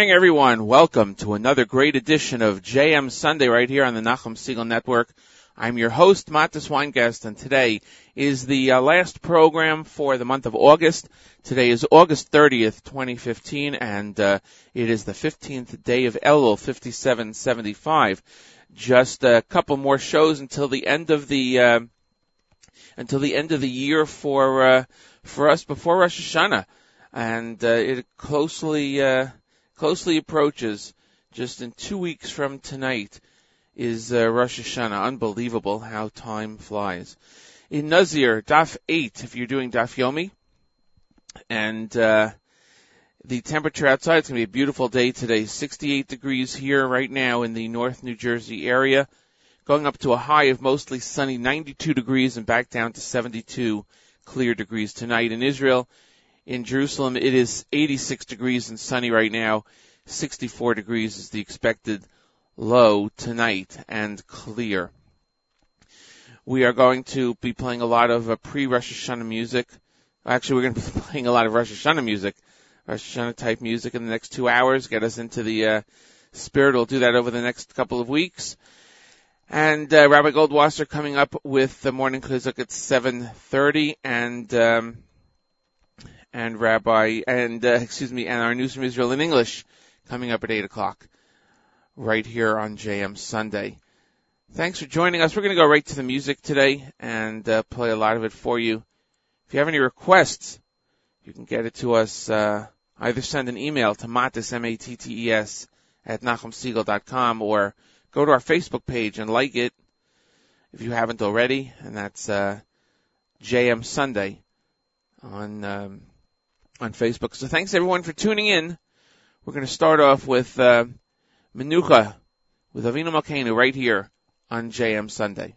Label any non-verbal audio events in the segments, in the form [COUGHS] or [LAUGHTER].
Morning, everyone. Welcome to another great edition of JM Sunday right here on the Nachum Segal Network. I'm your host, Mattes Weingast, and today is the uh, last program for the month of August. Today is August 30th, 2015, and uh, it is the 15th day of Elul, 5775. Just a couple more shows until the end of the uh, until the end of the year for uh, for us before Rosh Hashanah, and uh, it closely uh, closely approaches. Just in two weeks from tonight is uh, Rosh Hashanah. Unbelievable how time flies. In Nazir, Daf 8, if you're doing Daf Yomi, and uh, the temperature outside is going to be a beautiful day today. 68 degrees here right now in the North New Jersey area, going up to a high of mostly sunny 92 degrees and back down to 72 clear degrees tonight. In Israel, in Jerusalem, it is 86 degrees and sunny right now. 64 degrees is the expected low tonight and clear. We are going to be playing a lot of uh, pre-Rosh Hashanah music. Actually, we're going to be [LAUGHS] playing a lot of Rosh Hashanah music, Rosh Hashanah type music in the next two hours, get us into the uh, spirit. We'll do that over the next couple of weeks. And uh, Rabbi Goldwasser coming up with the morning chizuk at 7:30, and um, and Rabbi, and, uh, [LAUGHS] excuse me, and our news from Israel in English coming up at 8 o'clock right here on JM Sunday. Thanks for joining us. We're going to go right to the music today and uh, play a lot of it for you. If you have any requests, you can get it to us, uh, either send an email to mattes, M-A-T-T-E-S, at nachumsegal.com or go to our Facebook page and like it if you haven't already, and that's uh, JM Sunday on um, on Facebook. So thanks everyone for tuning in. We're going to start off with uh, Menucha with Avinu Malkeinu right here on JM Sunday.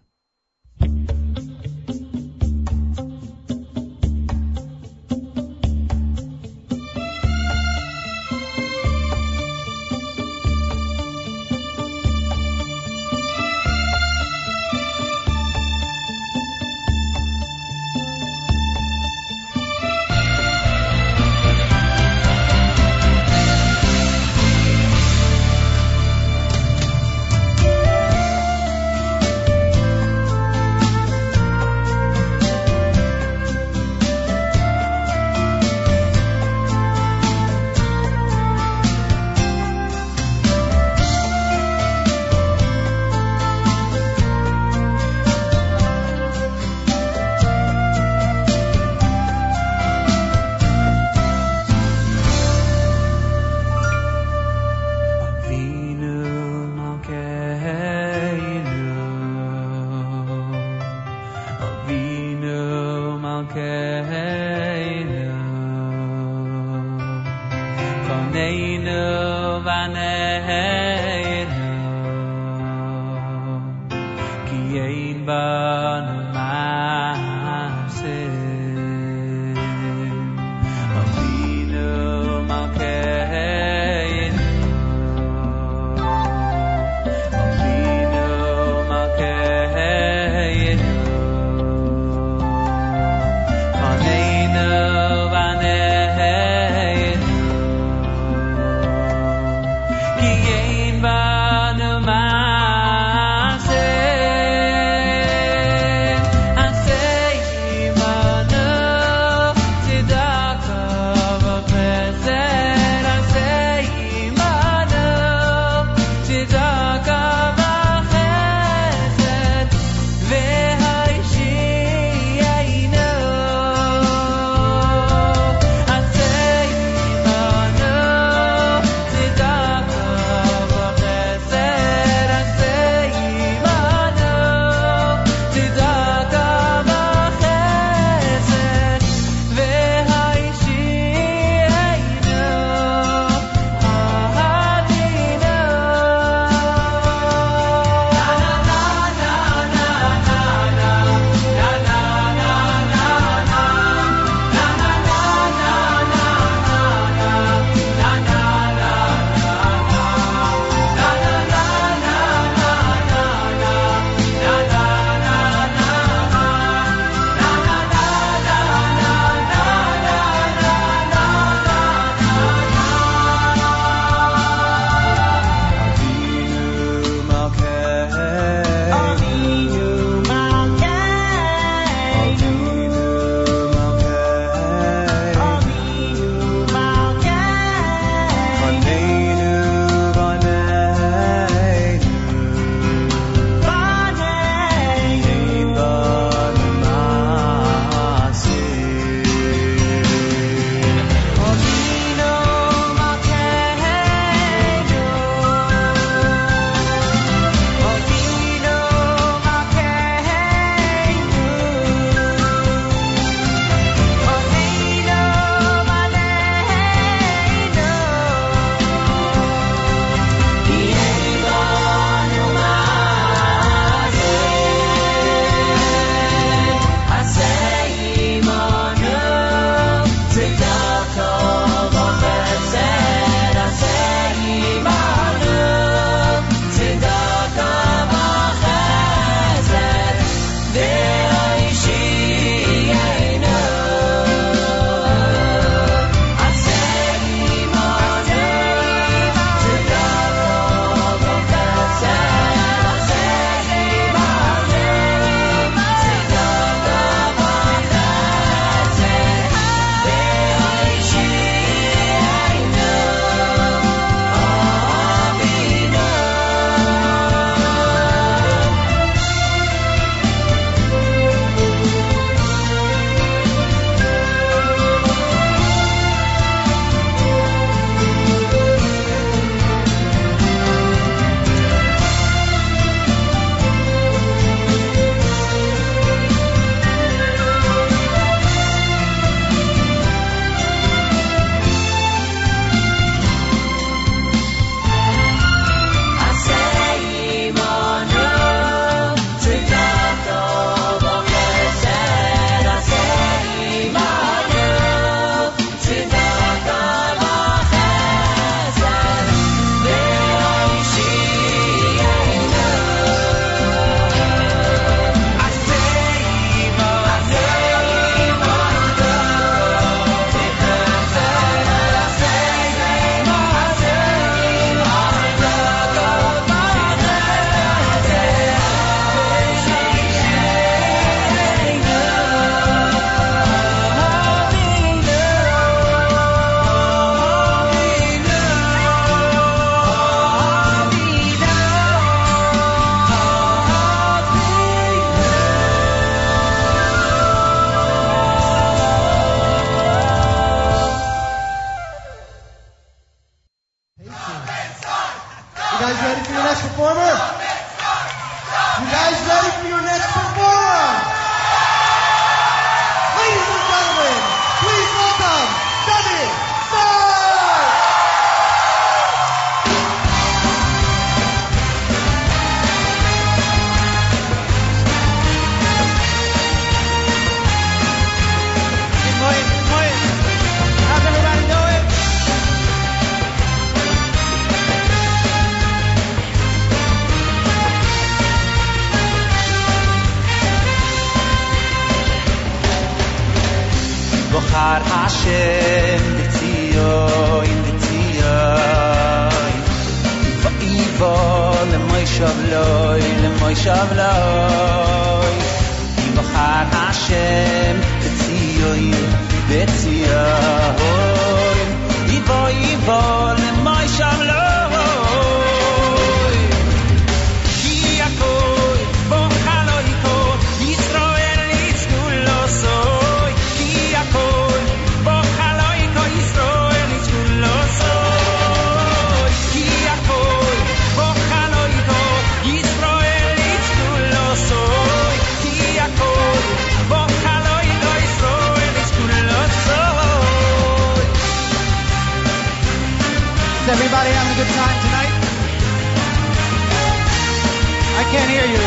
can't hear you.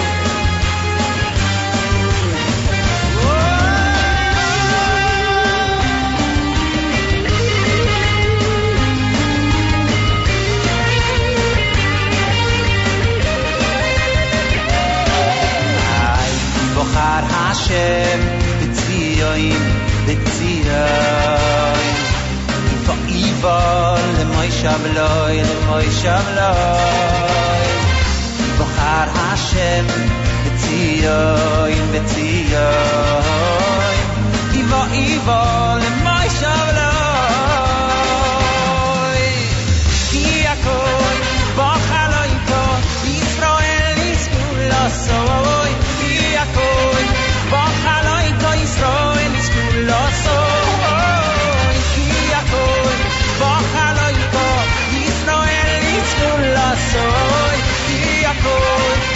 בחר השם בציון, בציון. תאיבו למוי שבלוי, למוי שבלוי. Hashem Betziyoin, Betziyoin Ivo, Ivo, Lemoy Shavloi Ki Akoi, Boch Aloim Yisroel Ki Yisroel Yizku Losoi Ki Ki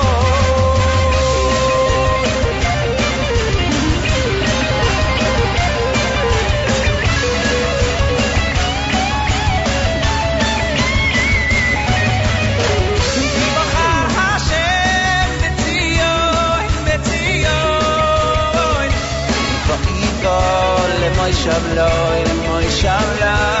שבלוי, מוי שבלוי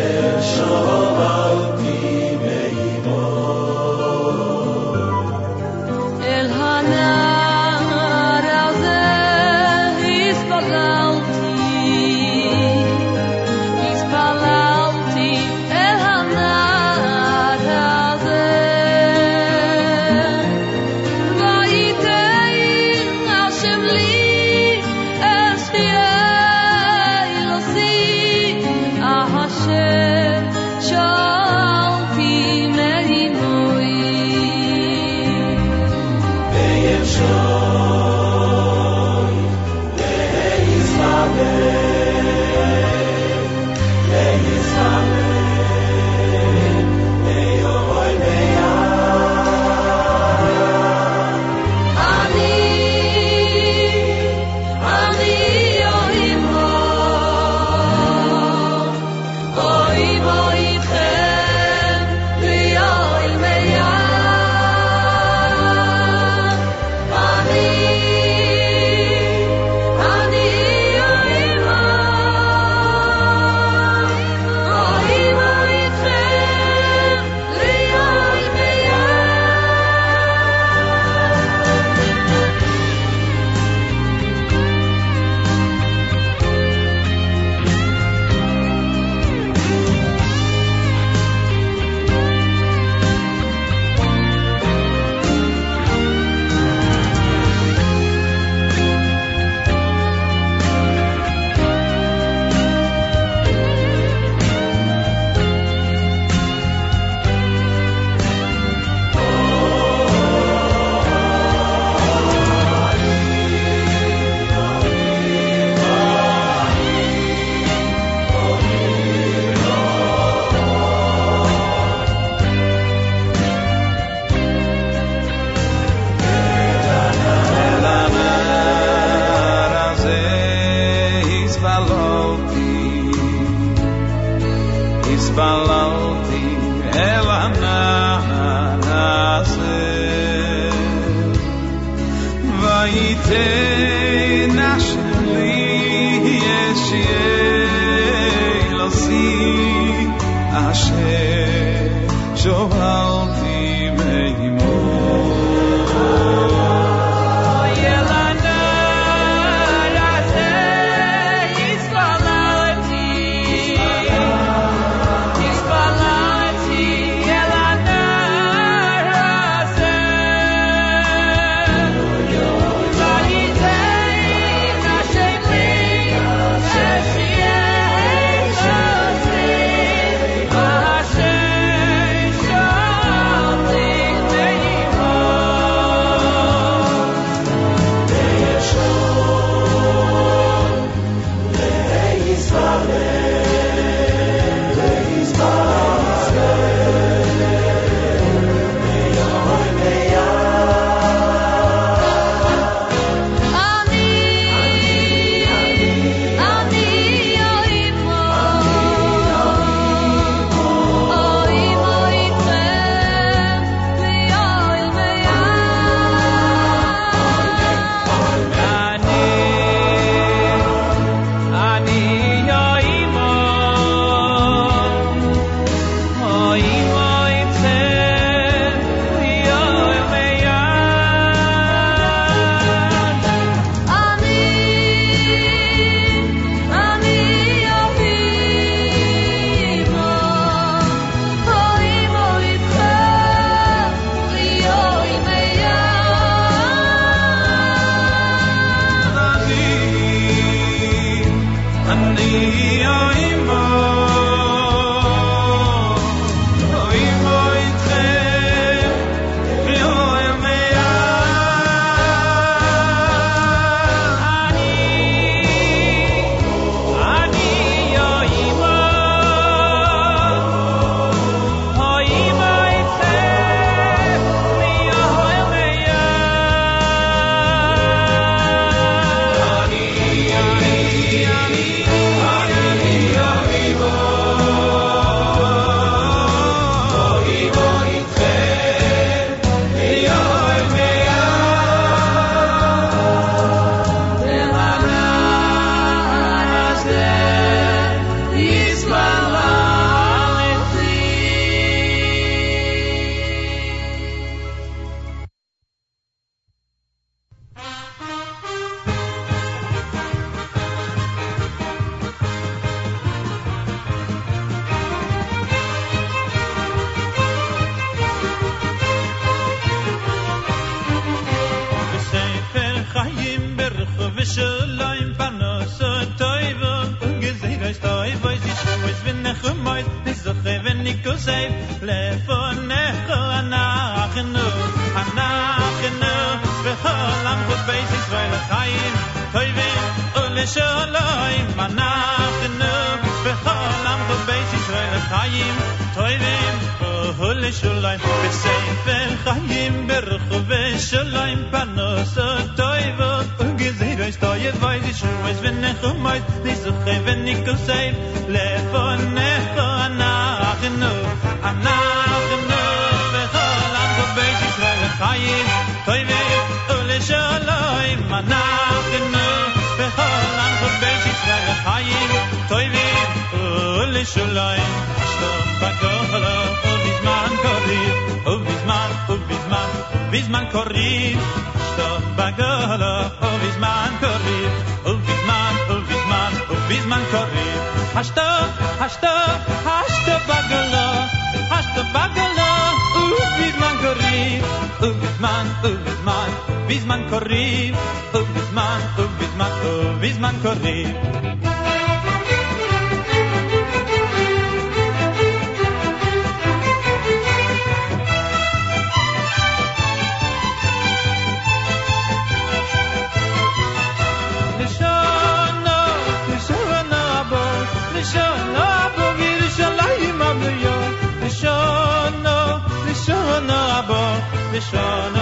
Shana.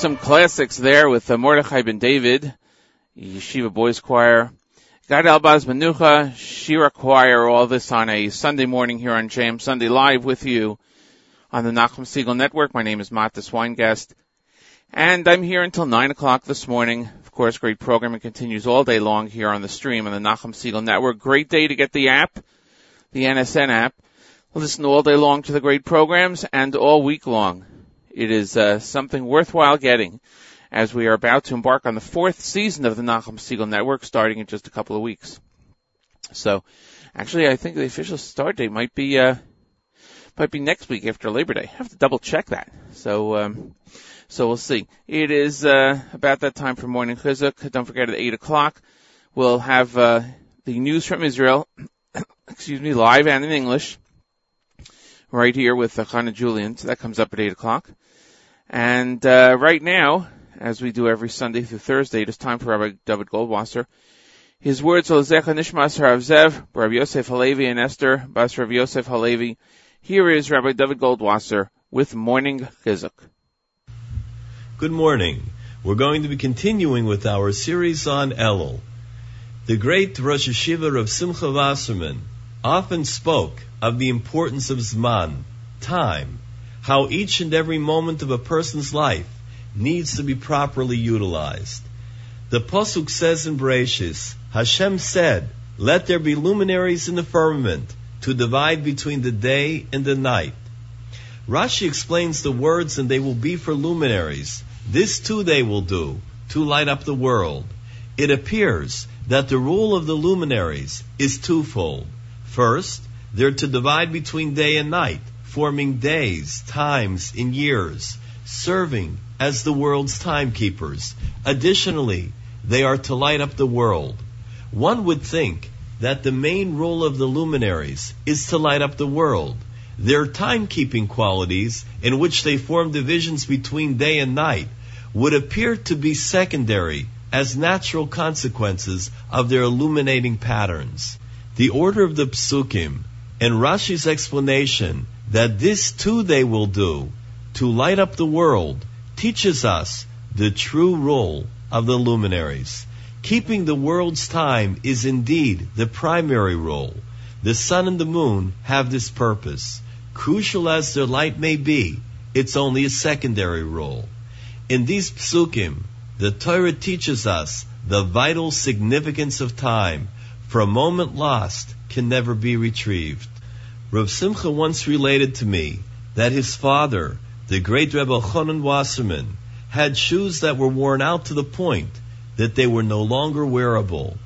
Some classics there with uh, Mordechai ben David, Yeshiva Boys Choir, Gad Elbaz Menucha, Shira Choir, all this on a Sunday morning here on JM Sunday Live with you on the Nachum Segal Network. My name is Mattes Weingast, and I'm here until 9 o'clock this morning. Of course, great programming continues all day long here on the stream on the Nachum Segal Network. Great day to get the app, the NSN app. Listen all day long to the great programs and all week long. It is uh, something worthwhile getting as we are about to embark on the fourth season of the Nachum Segal Network starting in just a couple of weeks. So, actually, I think the official start date might be, uh, might be next week after Labor Day. I have to double check that. So, um, so we'll see. It is, uh, about that time for morning chizuk. Don't forget at 8 o'clock, we'll have, uh, the news from Israel, [COUGHS] excuse me, live and in English right here with uh, Chana Julian. So that comes up at 8 o'clock. And uh, right now, as we do every Sunday through Thursday, it is time for Rabbi David Goldwasser. His words are Zecha Nishmas Rav Zev, Rabbi Yosef Halevi and Esther, Bas Rabbi Yosef Halevi. Here is Rabbi David Goldwasser with Morning Chizuk. Good morning. We're going to be continuing with our series on Elul. The great Rosh Yeshiva of Simcha Wasserman often spoke of the importance of Zman, time, how each and every moment of a person's life needs to be properly utilized. The Pasuk says in Bereshis, Hashem said, Let there be luminaries in the firmament to divide between the day and the night. Rashi explains the words, and they will be for luminaries. This too they will do, to light up the world. It appears that the rule of the luminaries is twofold. First, they're to divide between day and night, forming days, times, and years, serving as the world's timekeepers. Additionally, they are to light up the world. One would think that the main role of the luminaries is to light up the world. Their timekeeping qualities, in which they form divisions between day and night, would appear to be secondary as natural consequences of their illuminating patterns. The order of the psukim and Rashi's explanation that this too they will do to light up the world teaches us the true role of the luminaries. Keeping the world's time is indeed the primary role. The sun and the moon have this purpose. Crucial as their light may be, it's only a secondary role. In these psukim, the Torah teaches us the vital significance of time, for a moment lost can never be retrieved. Rav Simcha once related to me that his father, the great Reb Elchanan Wasserman, had shoes that were worn out to the point that they were no longer wearable.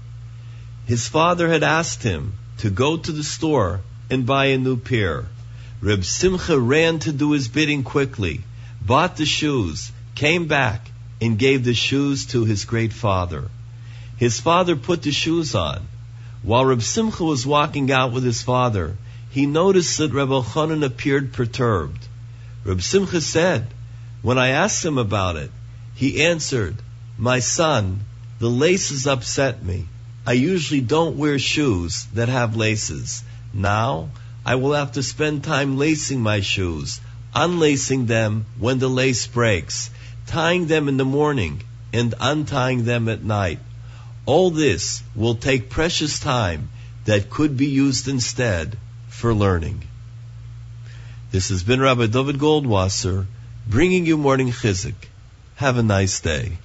His father had asked him to go to the store and buy a new pair. Reb Simcha ran to do his bidding quickly, bought the shoes, came back, and gave the shoes to his great father. His father put the shoes on. While Reb Simcha was walking out with his father, he noticed that Reb Elchanan appeared perturbed. Reb Simcha said, when I asked him about it, he answered, My son, the laces upset me. I usually don't wear shoes that have laces. Now, I will have to spend time lacing my shoes, unlacing them when the lace breaks, tying them in the morning, and untying them at night. All this will take precious time that could be used instead for learning. This has been Rabbi David Goldwasser bringing you morning chizuk. Have a nice day.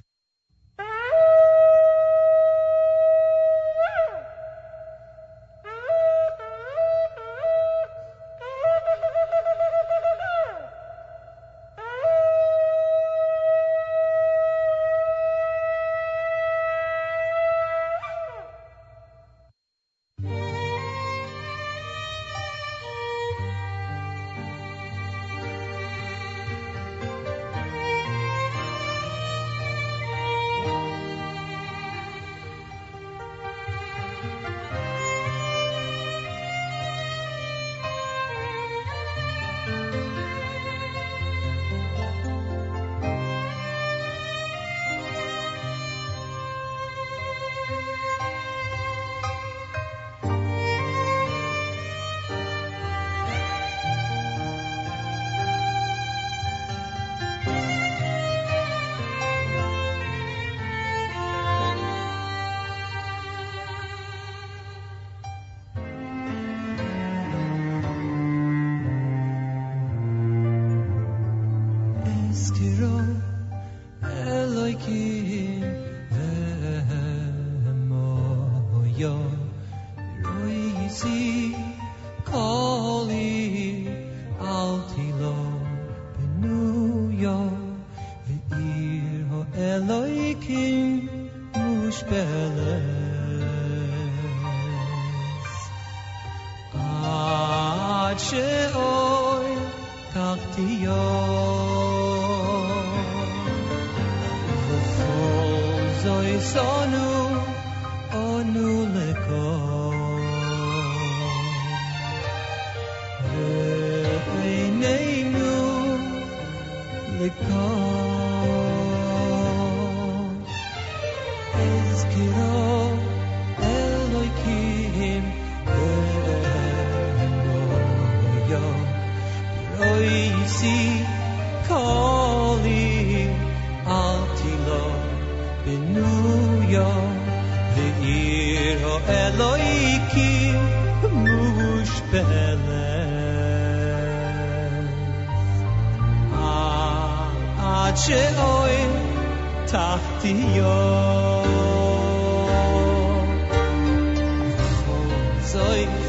rơi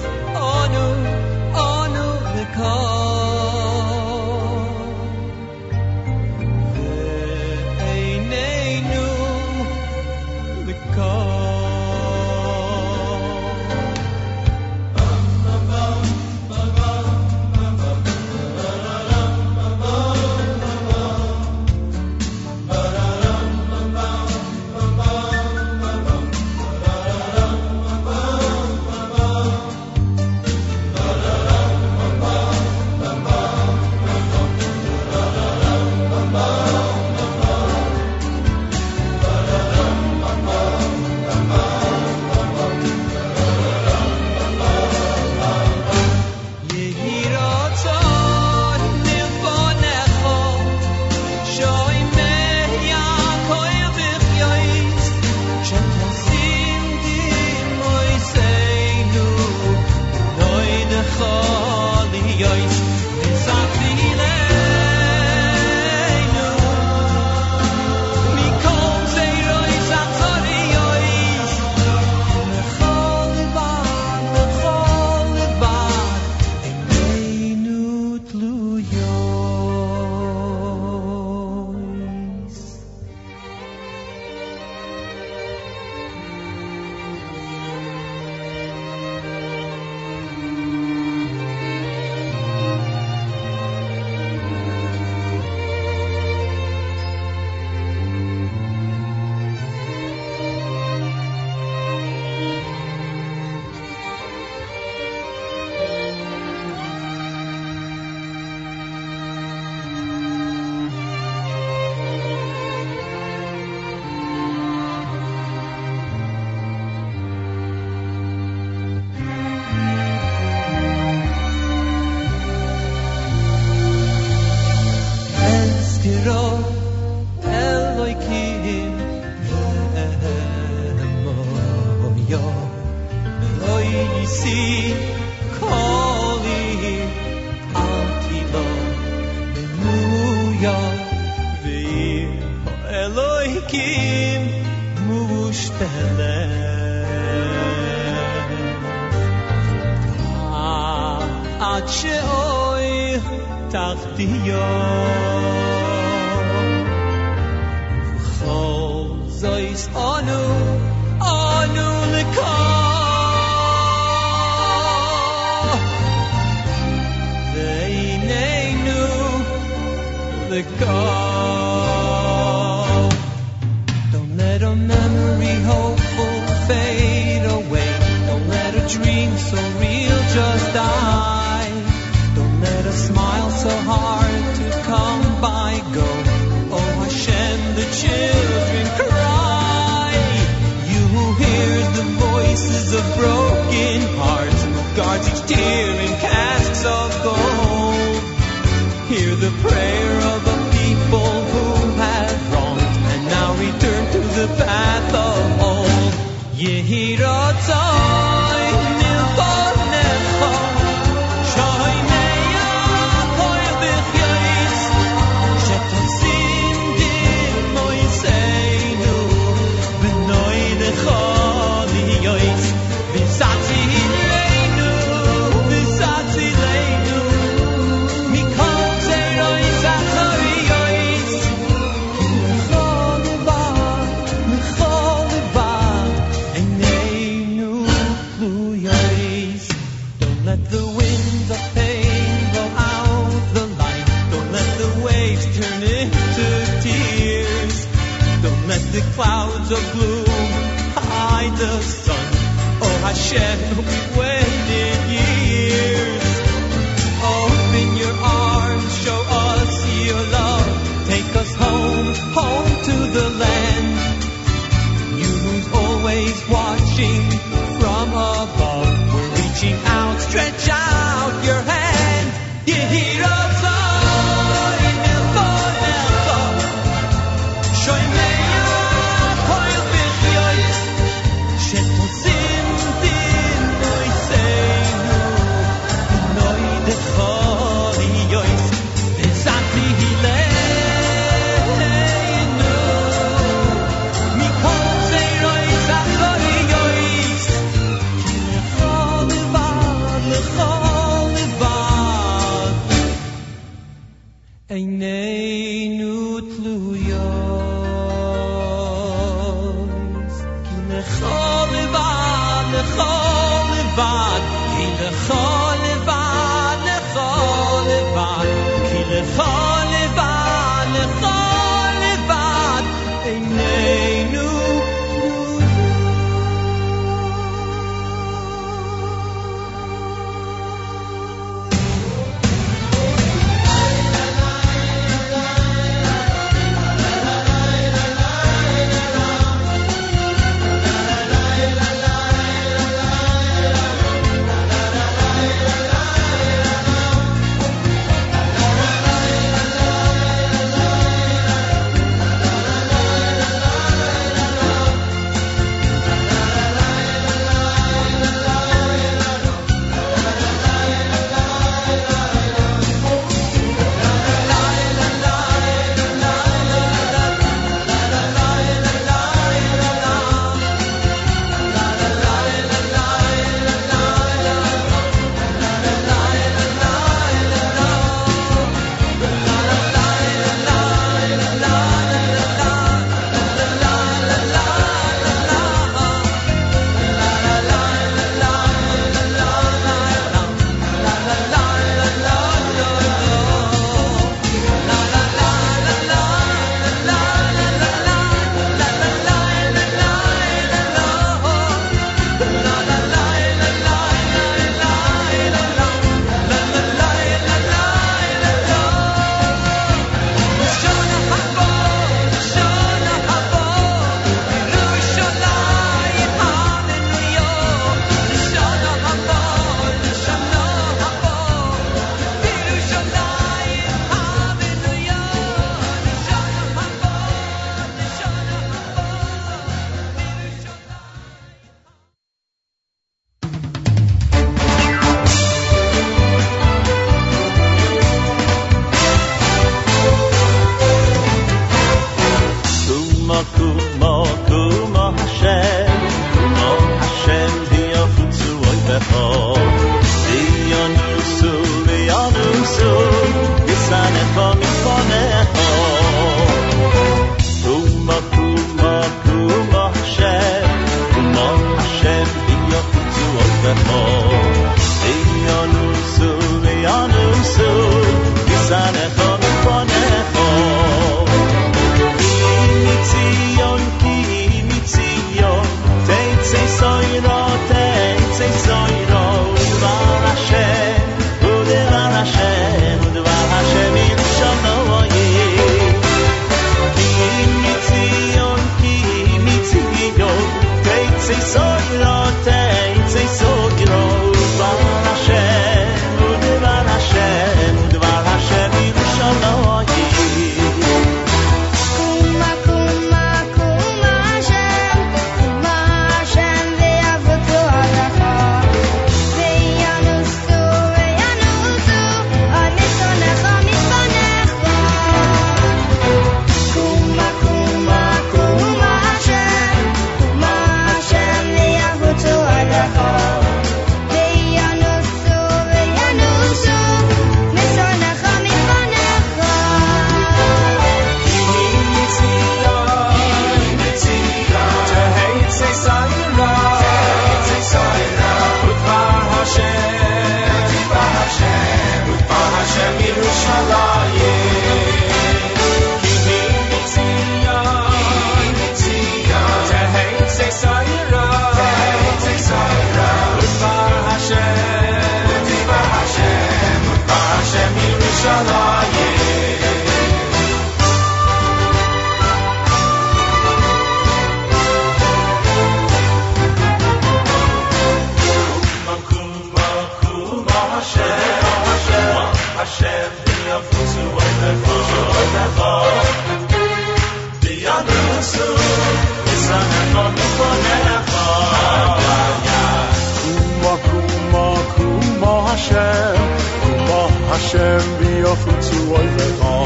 باشم بیا فتوای بقا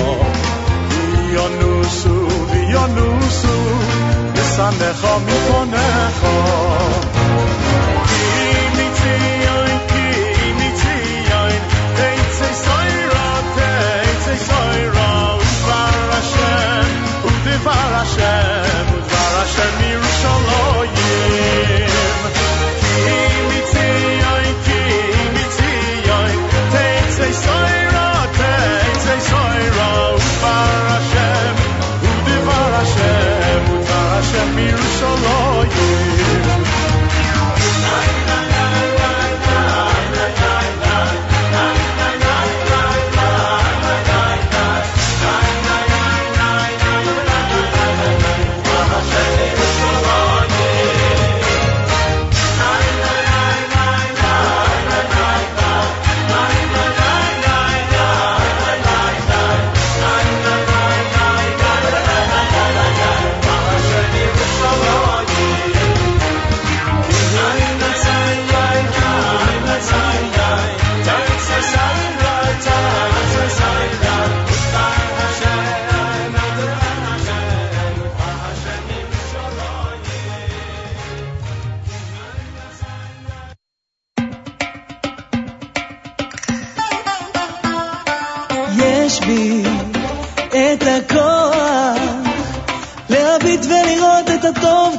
بیا نوسو بیا نوسو نسان نخوا می‌کنه خوا Farashen, Udi Farashen Yerushalayim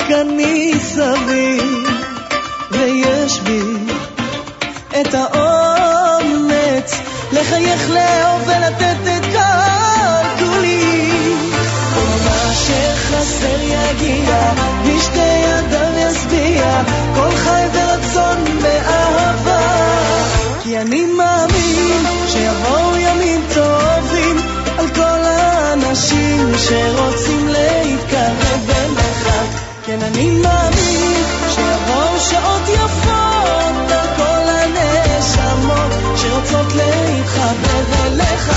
הטוב כאן מסביב ויש בי את האומץ לחייך לאהוב ולתת את כל כולי כל מה שחסר יגיע בשתי ידיו ישביע כל חי ורצון באהבה כי אני מאמין שיבואו ימים טובים על כל האנשים שרוצים כן אני מאמין שיבואו שעות יפות על כל הנשמות שרוצות להתחבר אליך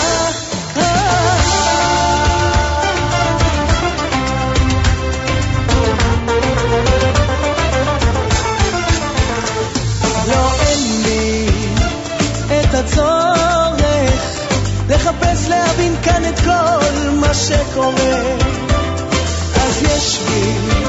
לא אין לי את הצורך לחפש להבין כאן את כל מה שקורה. אז יש בי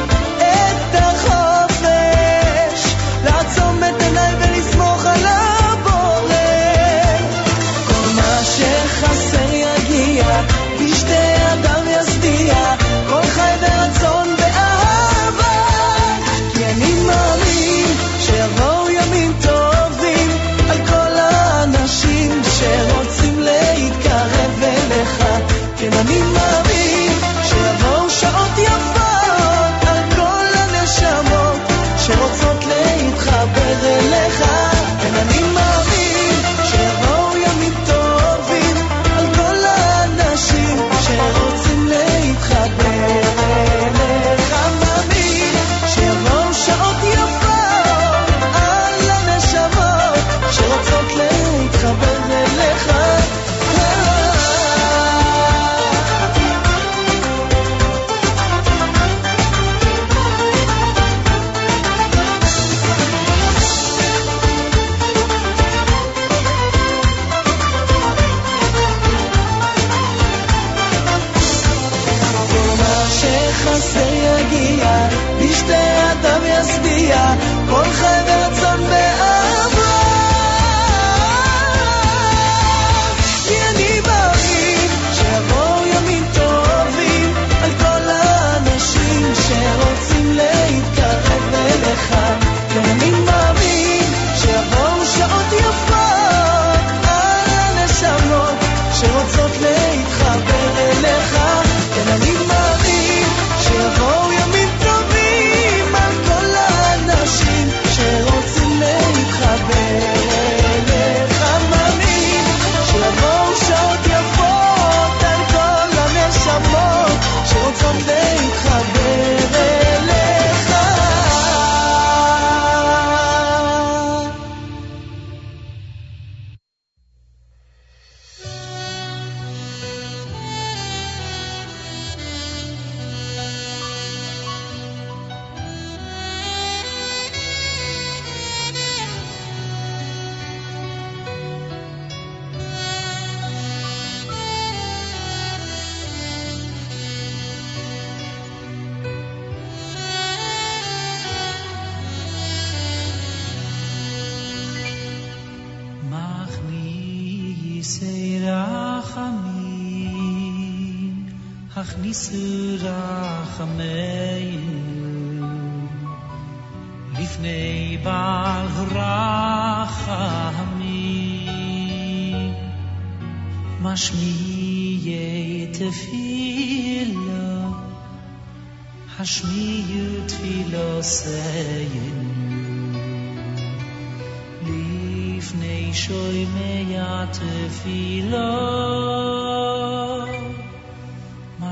הכניסו רחמינו לפני בעל רחמים משמיעי תפילה השמיעו תפילותינו לפני שומע התפילה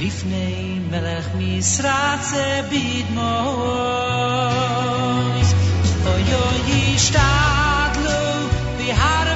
לפני מלך משרץ בידמויס אוי אוי ישתדלו והרבו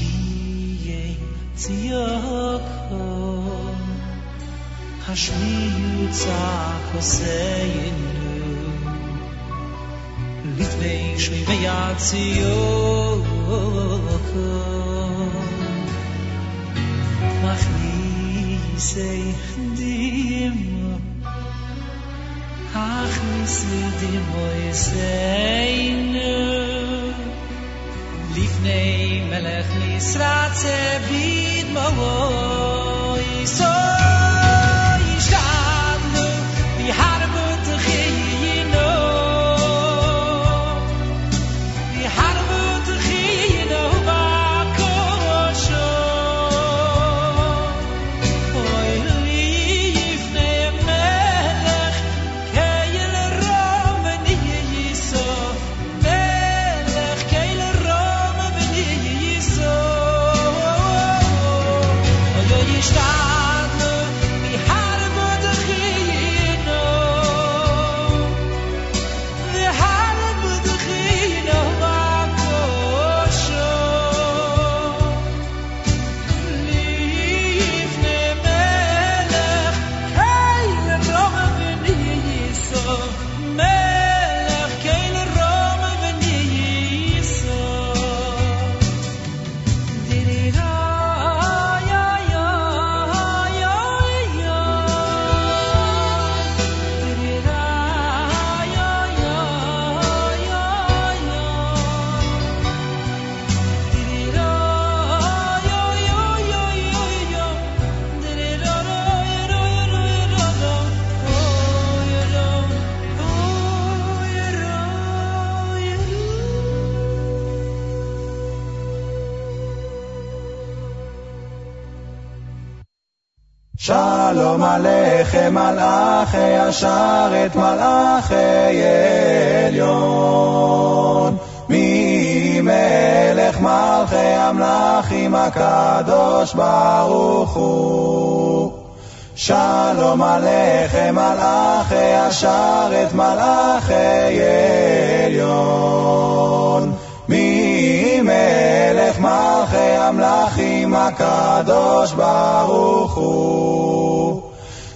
השמיעי ציוקו השמיעו צעקותינו לפני שומע ציוקו מכניסי דימו הכניסו דימויסנו לפני מלך נשרצה ביד מוות למלאכי ישר את מלאכי עליון. ממלך מלכי המלאכים הקדוש ברוך הוא. שלום עליכם מלאכי ישר את מלאכי עליון. ממלך מלכי המלאכים הקדוש ברוך הוא.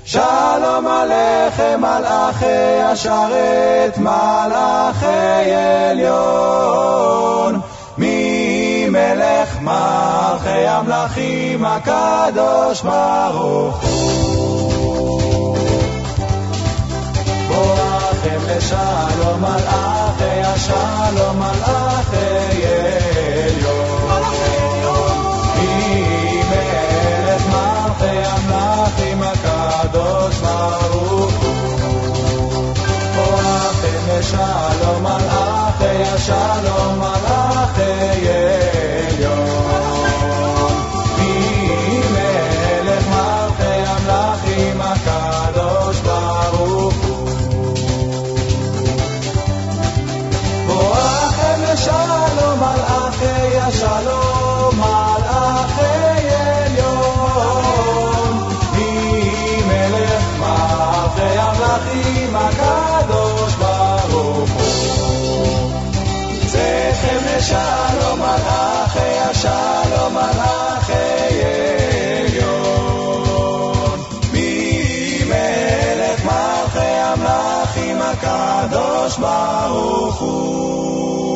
שלום עליכם מלאכי השרת מלאכי עליון. ממלך מלכי המלאכים הקדוש ברוך הוא. בואכם לשלום מלאכי השלום מלאכי הקדוש ברוך הוא.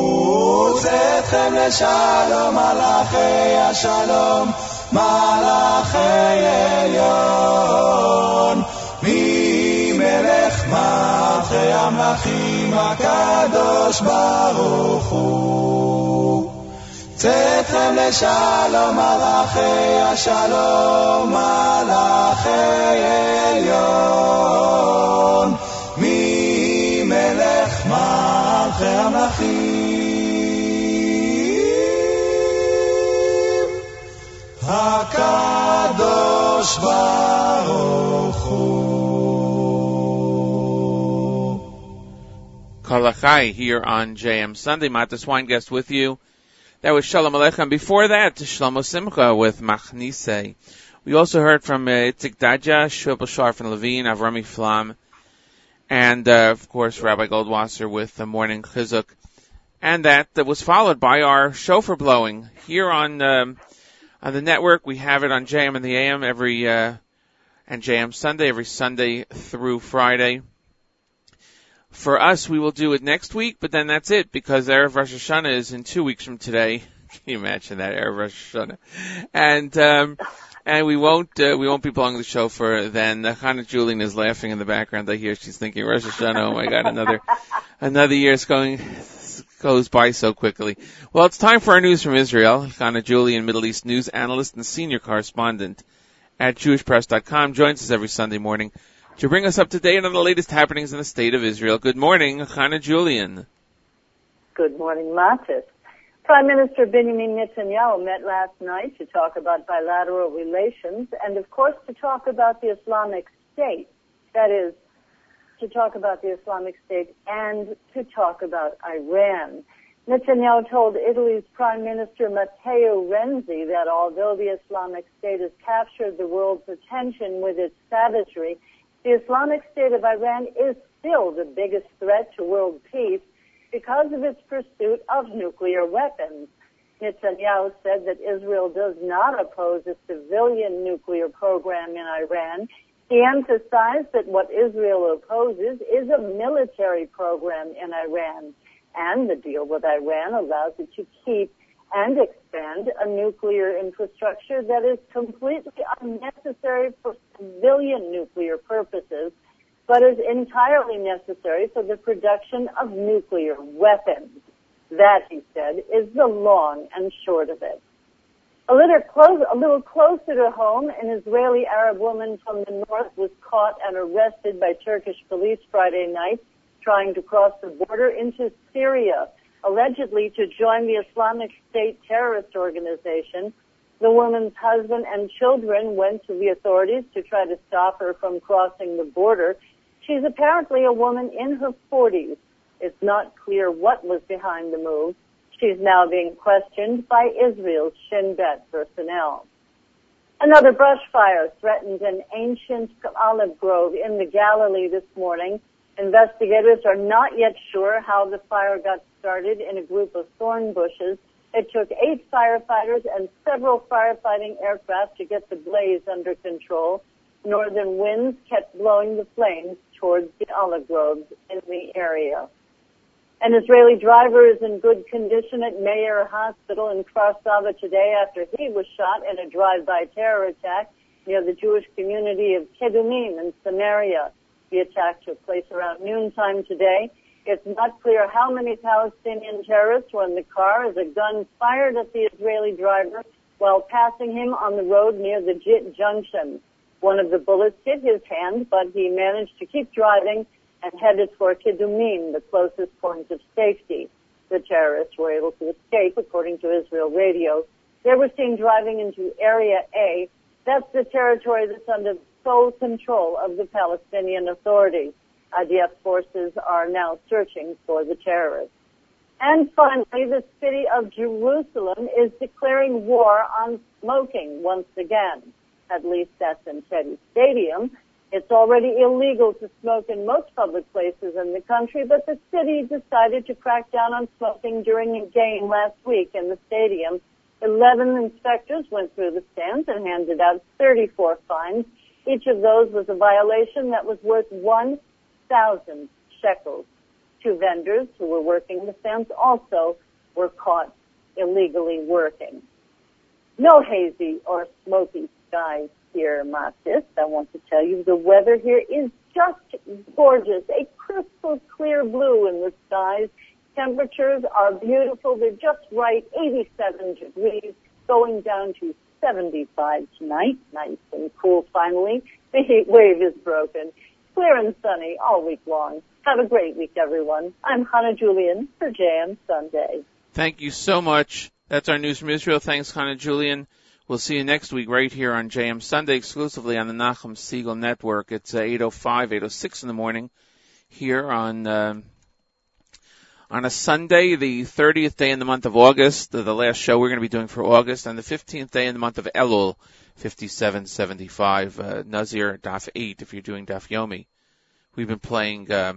צאתכם לשלום מלאכי השלום מלאכי עליון. ממלך מלכי המלאכים הקדוש ברוך הוא צאתכם לשלום מלאכי השלום מלאכי עליון ממלך מלכי המלאכים הקדוש ברוך הוא Kalachai here on JM Sunday. Matis Weingast with you. That was Shalom Aleichem. Before that, Shlomo Simcha with Machnise. We also heard from uh, Itzik Dadya, Shwebel Sharf and Levine, Avrami Flam, and uh, of course Rabbi Goldwasser with the morning chizuk. And that, that was followed by our shofar blowing here on um, on the network. We have it on JM and the AM every uh, and JM Sunday every Sunday through Friday. For us, we will do it next week, but then that's it because Erev Rosh Hashanah is in two weeks from today. [LAUGHS] Can you imagine that Erev Rosh Hashanah? And um, and we won't uh, we won't be blowing the shofar then. Uh, Hannah Julian is laughing in the background. I hear she's thinking Rosh Hashanah. Oh my God, another [LAUGHS] another year is going goes by so quickly. Well, it's time for our news from Israel. Hannah Julian, Middle East news analyst and senior correspondent at JewishPress.com, joins us every Sunday morning to bring us up to date on the latest happenings in the state of Israel. Good morning, Hannah Julian. Good morning, Mattes. Prime Minister Benjamin Netanyahu met last night to talk about bilateral relations and, of course, to talk about the Islamic State. That is, to talk about the Islamic State and to talk about Iran. Netanyahu told Italy's Prime Minister Matteo Renzi that although the Islamic State has captured the world's attention with its savagery, the Islamic State of Iran is still the biggest threat to world peace because of its pursuit of nuclear weapons. Netanyahu said that Israel does not oppose a civilian nuclear program in Iran. He emphasized that what Israel opposes is a military program in Iran. And the deal with Iran allows it to keep and expand a nuclear infrastructure that is completely unnecessary for civilian nuclear purposes, but is entirely necessary for the production of nuclear weapons. That, he said, is the long and short of it. A little, close, a little closer to home, an Israeli Arab woman from the north was caught and arrested by Turkish police Friday night trying to cross the border into Syria, allegedly to join the Islamic State terrorist organization. The woman's husband and children went to the authorities to try to stop her from crossing the border. She's apparently a woman in her 40s. It's not clear what was behind the move. She's now being questioned by Israel's Shin Bet personnel. Another brush fire threatened an ancient olive grove in the Galilee this morning. Investigators are not yet sure how the fire got started in a group of thorn bushes. It took eight firefighters and several firefighting aircraft to get the blaze under control. Northern winds kept blowing the flames towards the olive groves in the area. An Israeli driver is in good condition at Meir Hospital in Kfar Saba today after he was shot in a drive-by terror attack near the Jewish community of Kedumim in Samaria. The attack took place around noontime today. It's not clear how many Palestinian terrorists were in the car as a gun fired at the Israeli driver while passing him on the road near the Jit Junction. One of the bullets hit his hand, but he managed to keep driving and headed for Kedumim, the closest point of safety. The terrorists were able to escape, according to Israel radio. They were seen driving into Area A. That's the territory that's under sole control of the Palestinian Authority. IDF forces are now searching for the terrorists. And finally, the city of Jerusalem is declaring war on smoking once again. At least that's in Teddy Stadium. It's already illegal to smoke in most public places in the country, but the city decided to crack down on smoking during a game last week in the stadium. Eleven inspectors went through the stands and handed out 34 fines. Each of those was a violation that was worth 1,000 shekels. Two vendors who were working the stands also were caught illegally working. No hazy or smoky skies here, Mattes. I want to tell you the weather here is just gorgeous. A crystal clear blue in the skies. Temperatures are beautiful. They're just right. 87 degrees, going down to 75 tonight. Nice and cool finally. The heat wave is broken. Clear and sunny all week long. Have a great week, everyone. I'm Hannah Julian for JM Sunday. Thank you so much. That's our news from Israel. Thanks, Hannah Julian. We'll see you next week right here on JM Sunday exclusively on the Nachum Segal Network. It's uh, 8.05, 8.06 in the morning here on, uh, on a Sunday, the 30th day in the month of August, the, last show we're going to be doing for August, and the 15th day in the month of Elul, 5775, uh, Nazir Daf 8 if you're doing Daf Yomi. We've been playing, uh,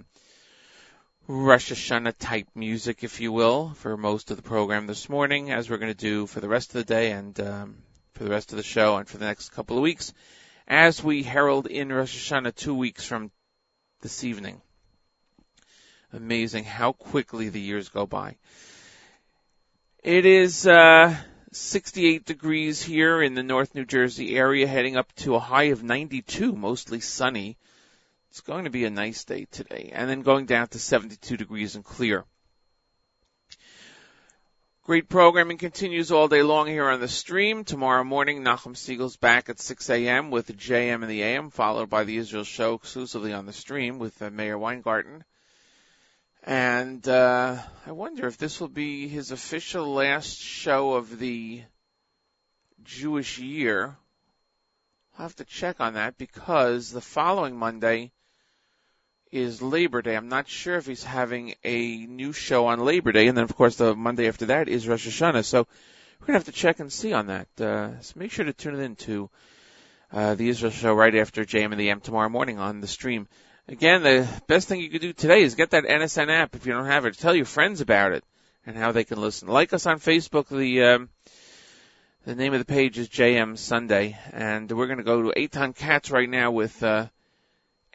Rosh Hashanah type music, if you will, for most of the program this morning, as we're going to do for the rest of the day and um, for the rest of the show and for the next couple of weeks, as we herald in Rosh Hashanah two weeks from this evening. Amazing how quickly the years go by. It is uh, 68 degrees here in the North New Jersey area, heading up to a high of 92, mostly sunny. It's going to be a nice day today, and then going down to 72 degrees and clear. Great programming continues all day long here on the stream. Tomorrow morning, Nachum Segal's back at 6 a.m. with JM and the AM, followed by the Israel show exclusively on the stream with uh, Mayor Weingarten. And uh, I wonder if this will be his official last show of the Jewish year. I'll have to check on that because the following Monday is Labor Day. I'm not sure if he's having a new show on Labor Day, and then of course the Monday after that is Rosh Hashanah. So we're gonna have to check and see on that. Uh, so make sure to tune in to uh, the Israel show right after JM and the M tomorrow morning on the stream. Again, the best thing you could do today is get that NSN app if you don't have it. Tell your friends about it and how they can listen. Like us on Facebook. The um, the name of the page is JM Sunday, and we're going to go to Eitan Katz right now with. Uh,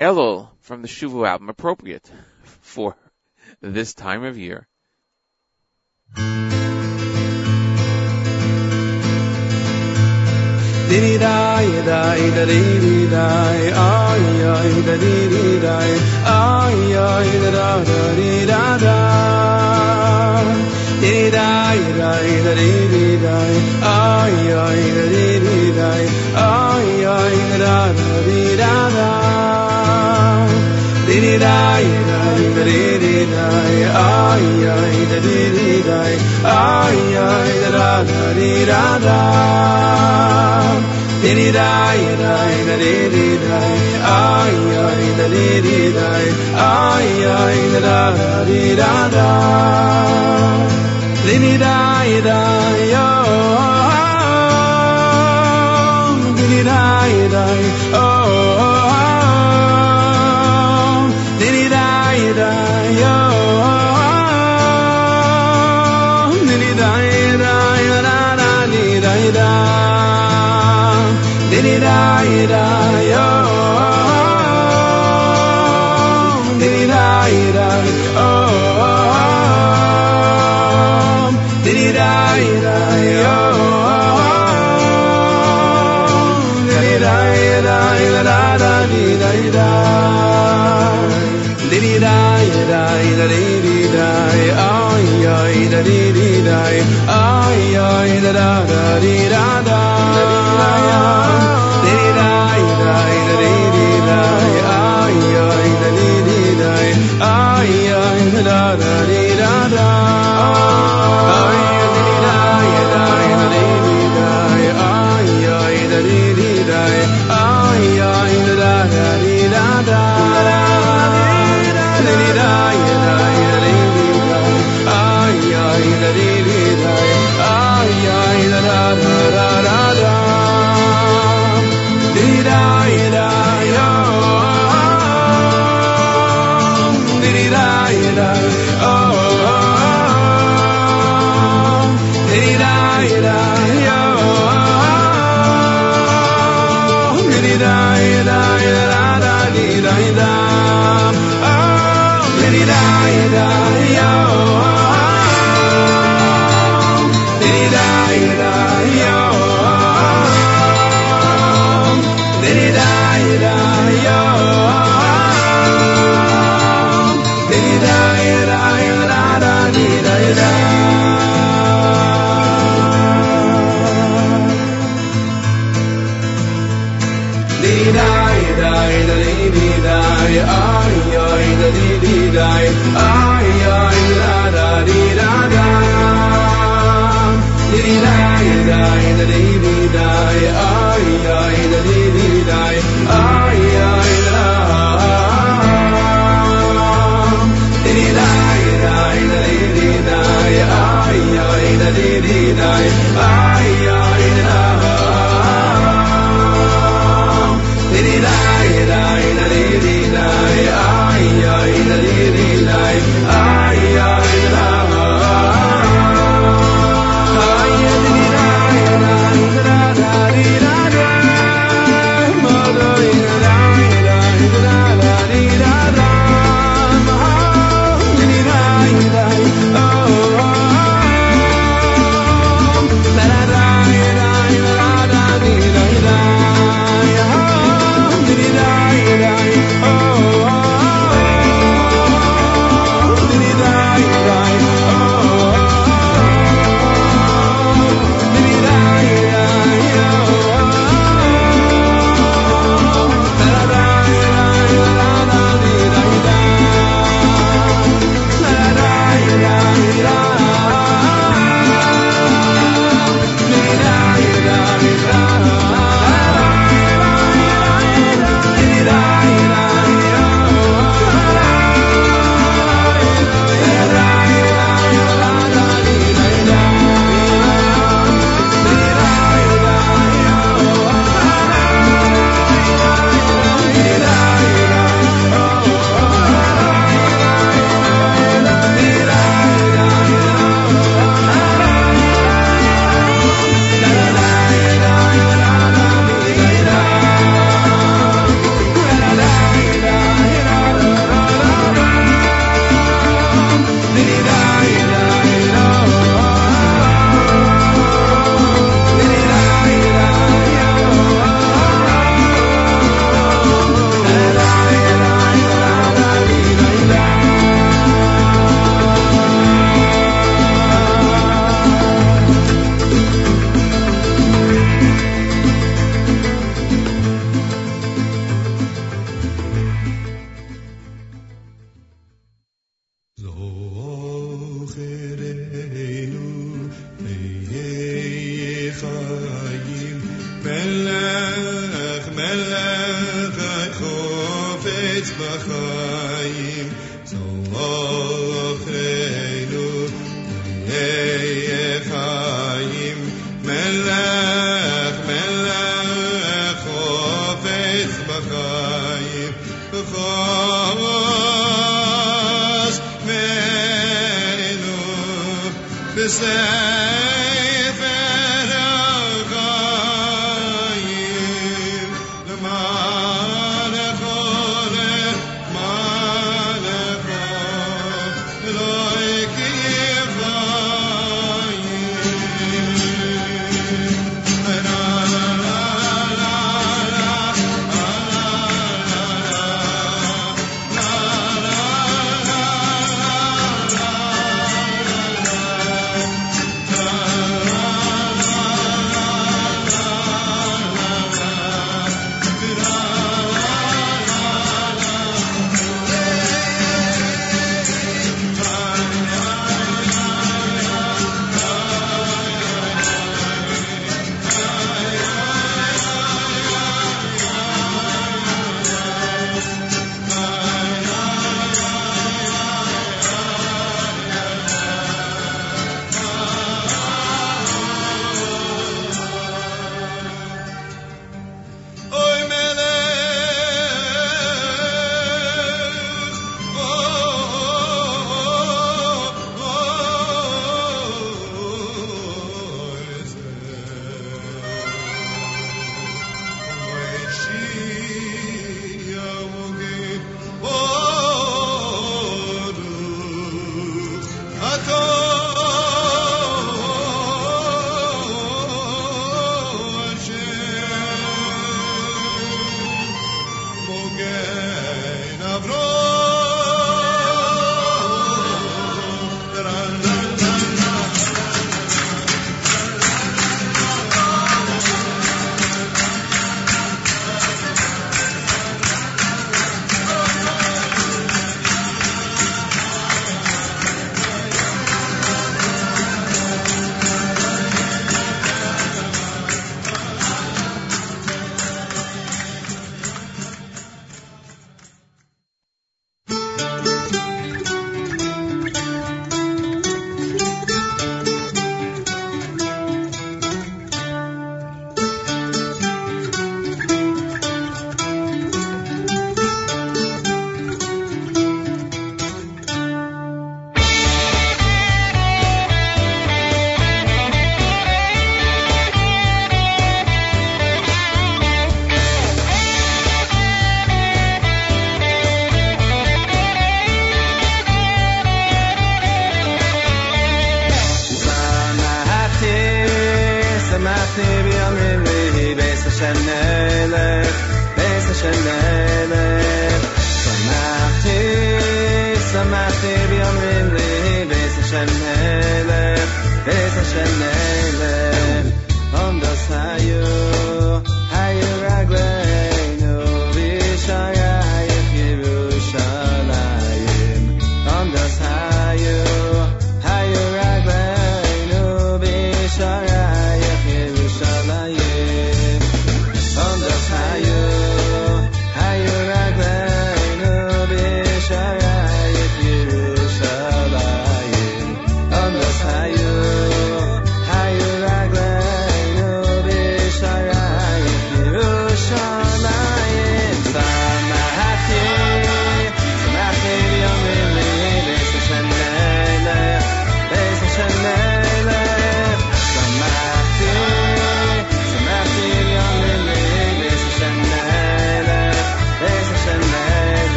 Elul from the Shuvu album, appropriate [LAUGHS] for this time of year. Diri di dai da diri dai di ai da diri di ai ai da da da di da da di dai da da di diri dai ai ai da diri di ai ai da da da di da da di di da da diri dai ai ai da diri di ai ai da da da di da da di dai dai da di dai ai ai da di dai ai ai da da di da da dai dai yo dai dai oh night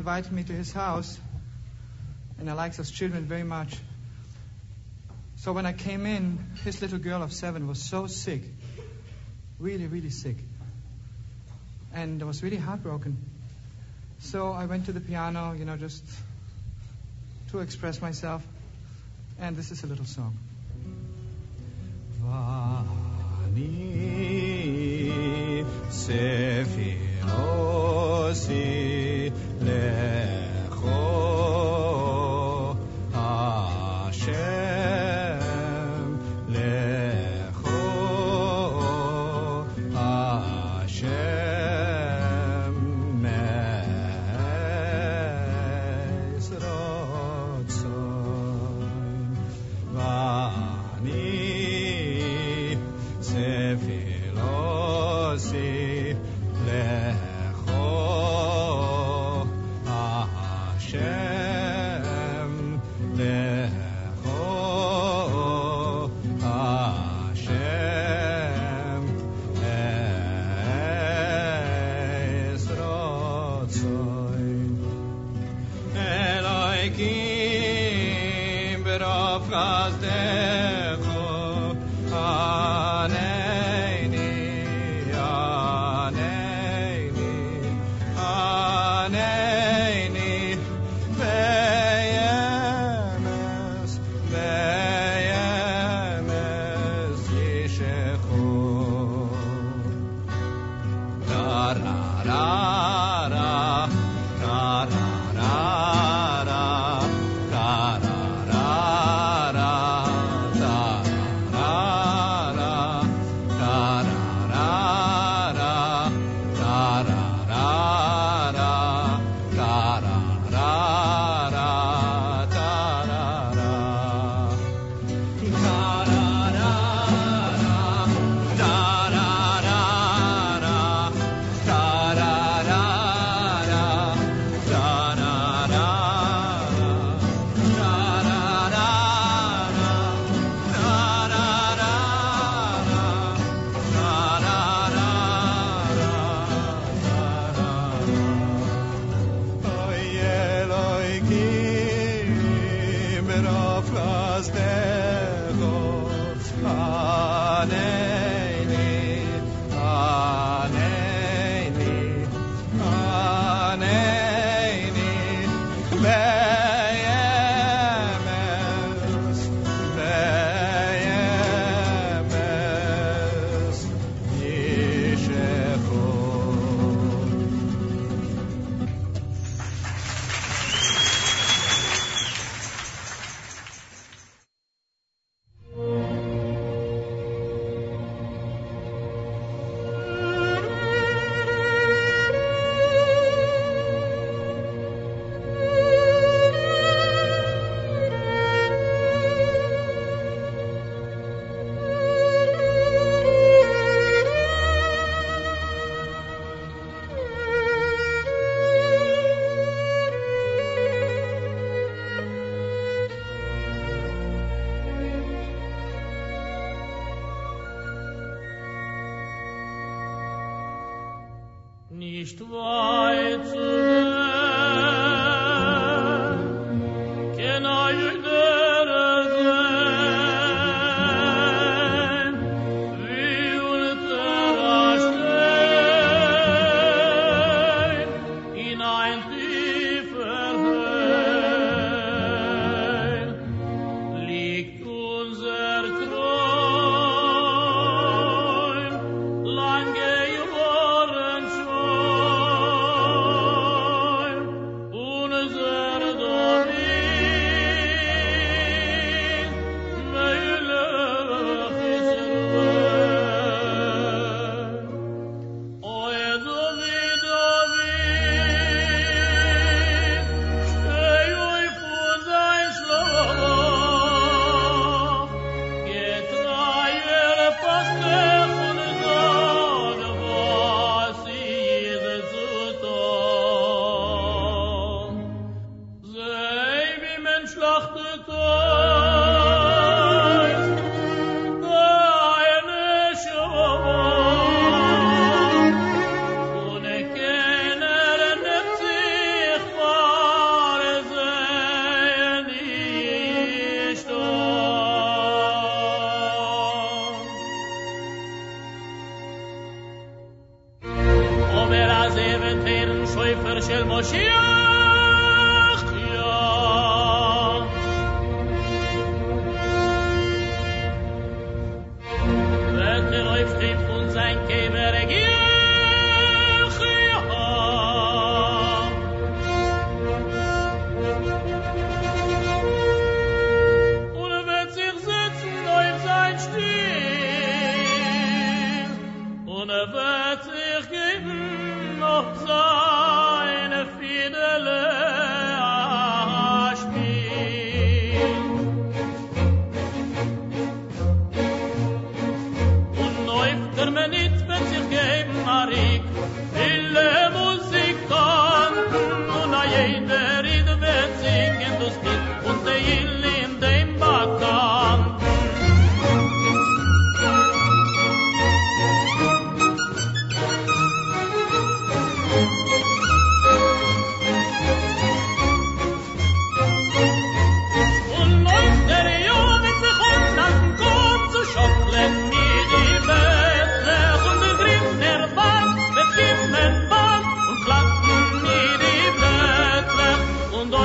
invited me to his house, and I liked those children very much. So when I came in, his little girl of seven was so sick, really, really sick, and I was really heartbroken. So I went to the piano, you know, just to express myself, and this is a little song. Vani sefinosi.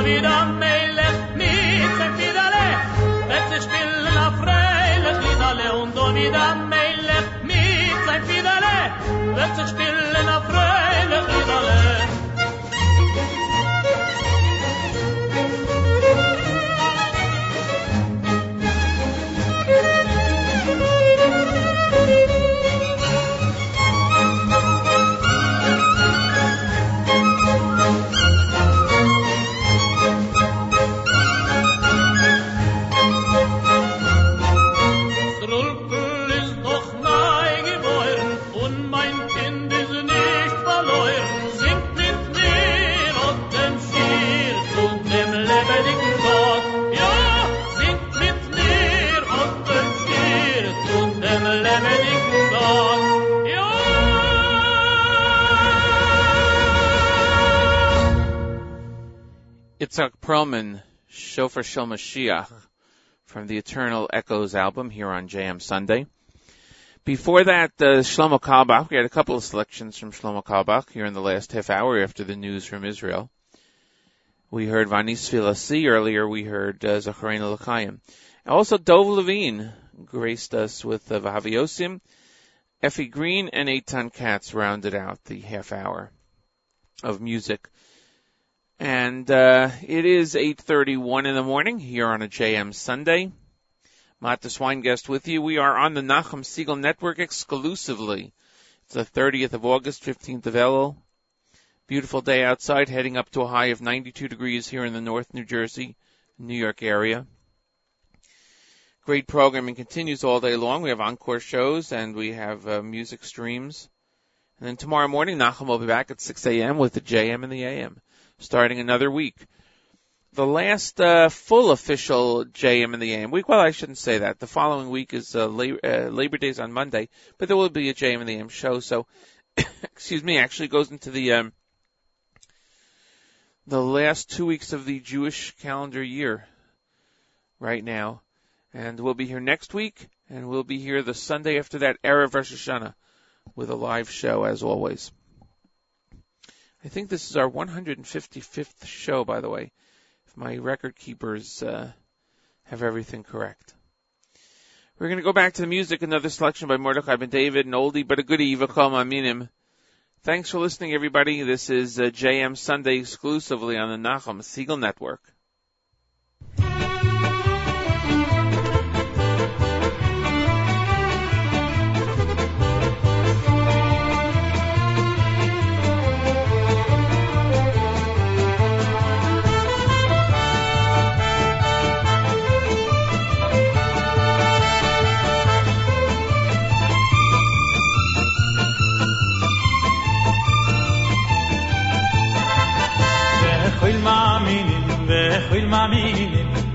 Wieder Melech mit sein Fidale. Wird sich spielen auf freilich Liederle und da wieder Melech mit sein Fidale. Wird sich spielen auf. Perlman, Shofar Shel Mashiach, from the Eternal Echoes album here on JM Sunday. Before that, uh, Shlomo Carlebach. We had a couple of selections from Shlomo Carlebach here in the last half hour after the news from Israel. We heard Vanis Filasi earlier. We heard uh, Zacharina L'chaim. Also, Dov Levine graced us with uh, Vahaviosim. Effie Green and Eitan Katz rounded out the half hour of music. And uh, it is 8:31 in the morning here on a JM Sunday. Mattes Weingast with you. We are on the Nachum Segal Network exclusively. It's the 30th of August, 15th of Elul. Beautiful day outside, heading up to a high of 92 degrees here in the North New Jersey, New York area. Great programming continues all day long. We have encore shows and we have uh, music streams. And then tomorrow morning, Nachum will be back at 6 a.m. with the JM and the AM, starting another week. The last uh, full official JM and the AM week, well, I shouldn't say that. The following week is uh, Labor, uh, Labor Days on Monday, but there will be a JM and the AM show. So, [COUGHS] excuse me, actually goes into the um, the last two weeks of the Jewish calendar year right now. And we'll be here next week, and we'll be here the Sunday after that, Erev Rosh Hashanah, with a live show as always. I think this is our 155th show, by the way, if my record keepers uh, have everything correct. We're going to go back to the music, another selection by Mordechai Ben David, an oldie but a goodie, V'chol Maminim. Thanks for listening, everybody. This is uh, JM Sunday exclusively on the Nachum Segal Network.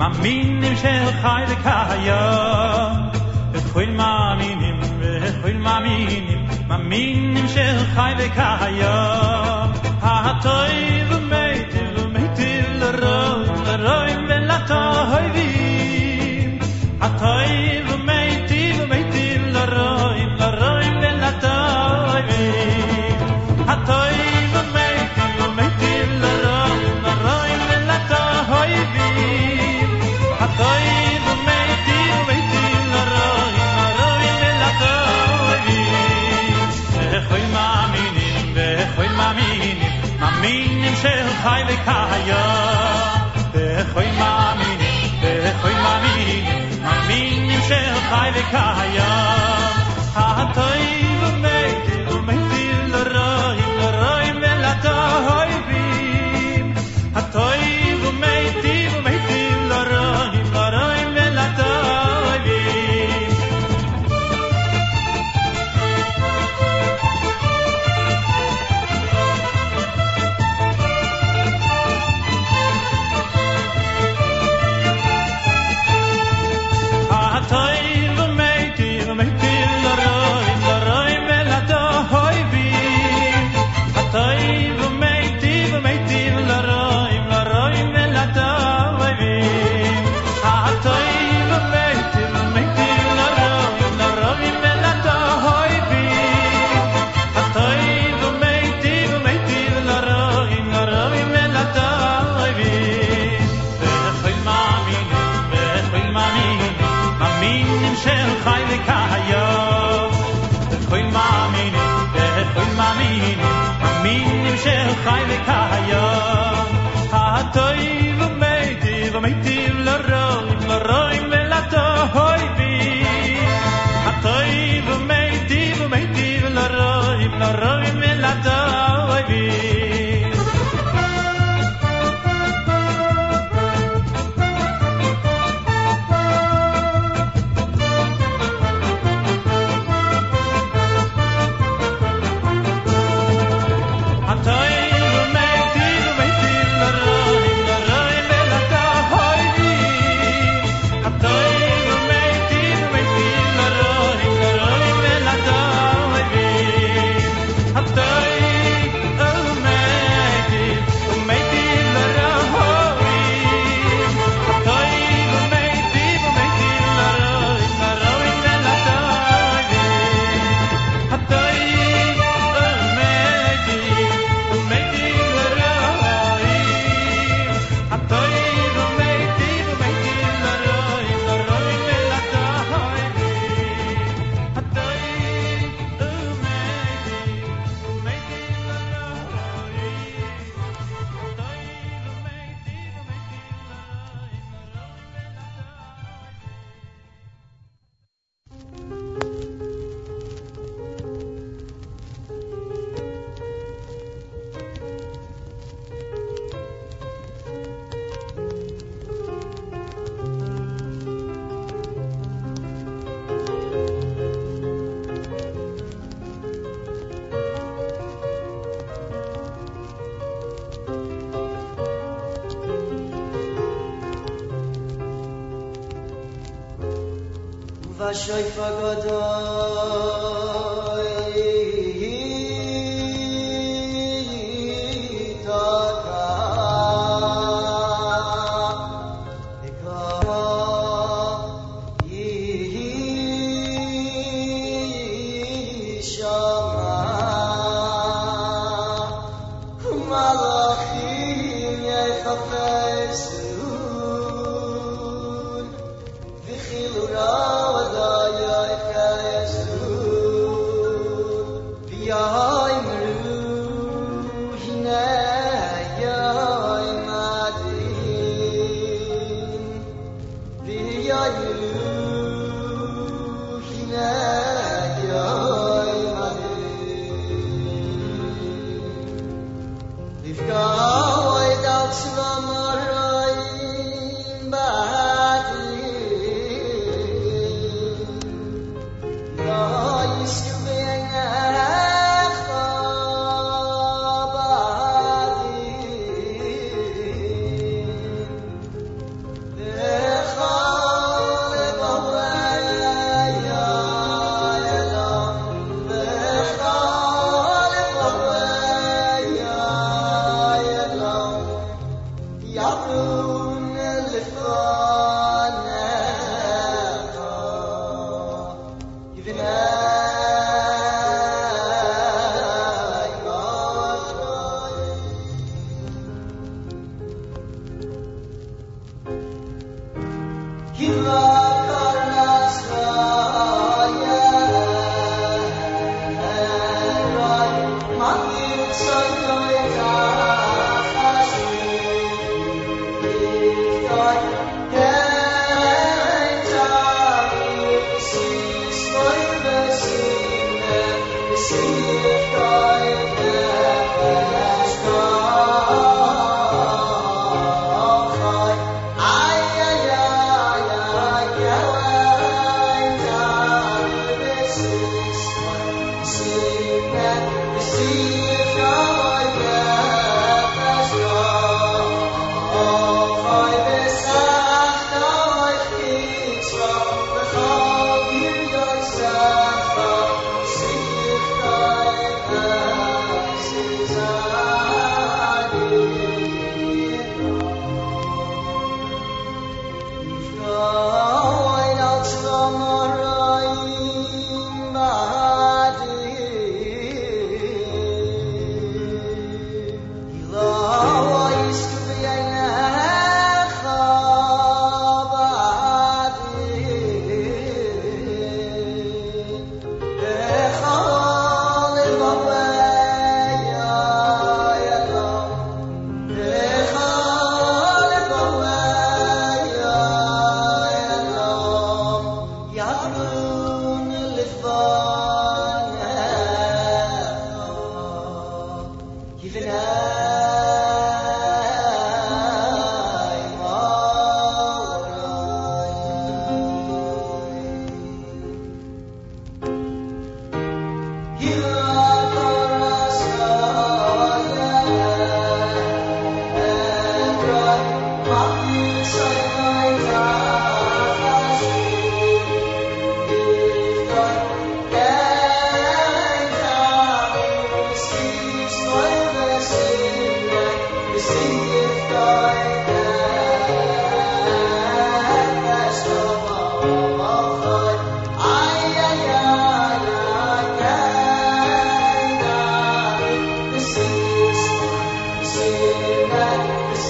ma min im shel khayde kaya et khoyl ma min im et khoyl ma min im. Ma min im shel khayde kaya ha hatoy ve ben la מאמינים שחי וקיים. וכל מאמינים, וכל מאמינים, מאמינים שחי וקיים. הטוב Allah.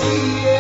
Mama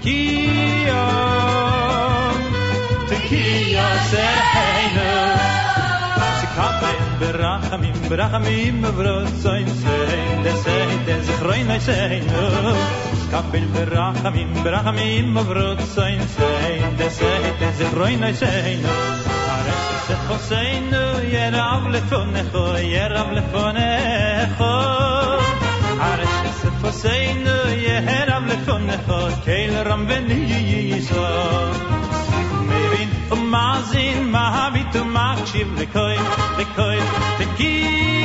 tekiya sheheinu shikat ben berachamim berachamim vrotzayn sein der sein der zikhroin ay sheinu shikat ben berachamim berachamim vrotzayn sein der sein der zikhroin ay sheinu ares se khoseinu yerav lefon yerav lefon ares se khoseinu yerav lefonecho keil ram veniso Mevin umazin mahavit umachshiv lekoy lekoy tekiyo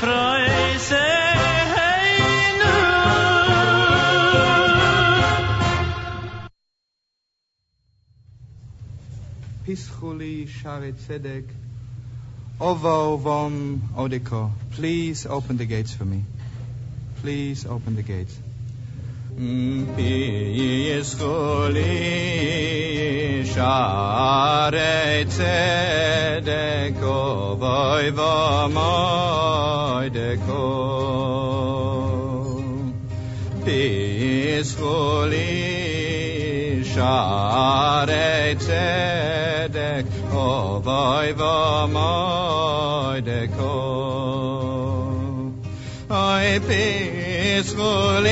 froi seheinu Pischuli Shari Tzedek, Ovo Vom Odeko. Please open the gates for me. Please open the gates. Pies koli share tzedek ovoy vomoy deko. Yisrael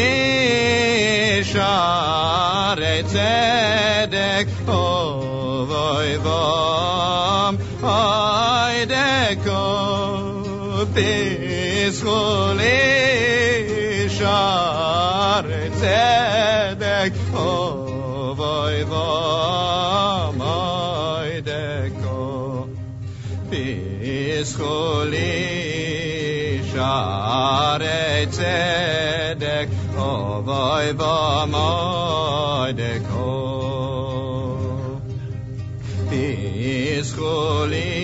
Share Tzedek Ovoivom Oideko Yisrael Share Tzedek Ovoivom Oideko Yisrael Share Tzedek Aiva Maideko. Bishuli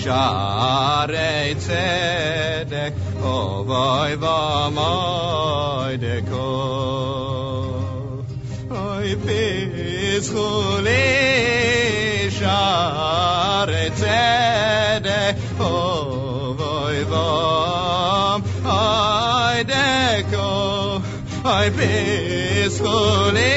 Share Tzedek O Aiva Maideko Bishuli ay pescole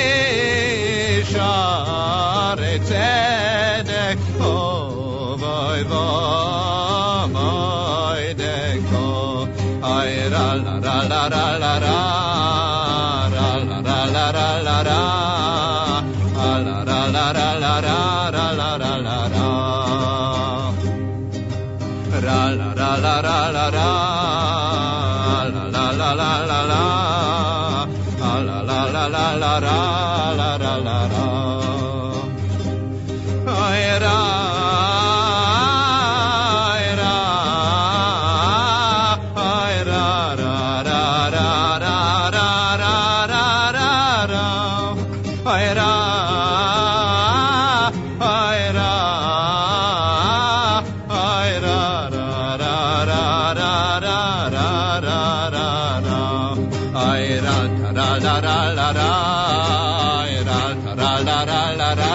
ra ra ra ra ay ra ra ra ra la ra ay ra ra la ra la ra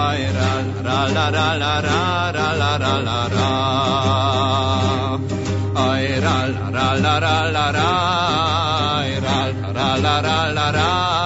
ay ra ra la ra la ra ra la ra la ra ay ra la ra la ra la ra ay ra ra la ra la ra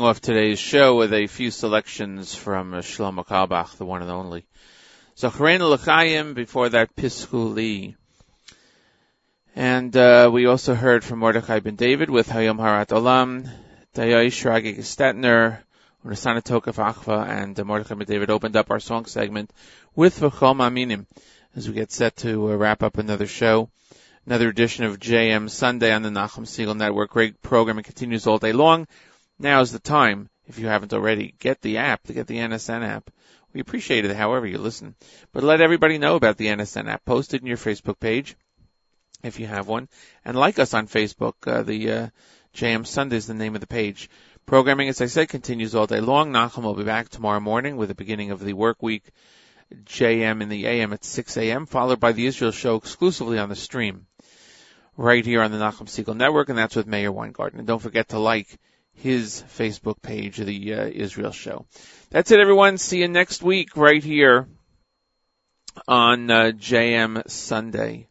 Off today's show with a few selections from uh, Shlomo Carlebach, the one and only. Zacharena L'chaim, before that Piskuli. And uh, we also heard from Mordechai ben David with Hayom Harat Olam, Dayash Ragig Stetner, Achva, and uh, Mordechai ben David opened up our song segment with V'chol Maminim as we get set to uh, wrap up another show. Another edition of JM Sunday on the Nachum Segal Network. Great program. It continues all day long. Now's the time, if you haven't already, get the app, to get the NSN app. We appreciate it however you listen. But let everybody know about the NSN app. Post it in your Facebook page, if you have one. And like us on Facebook. Uh, the uh, JM Sunday is the name of the page. Programming, as I said, continues all day long. Nachum will be back tomorrow morning with the beginning of the work week. JM in the AM at 6 a.m., followed by the Israel show exclusively on the stream. Right here on the Nachum Segal Network, and that's with Meir Weingarten. And don't forget to like his Facebook page, of the uh, Israel Show. That's it, everyone. See you next week right here on uh, JM Sunday.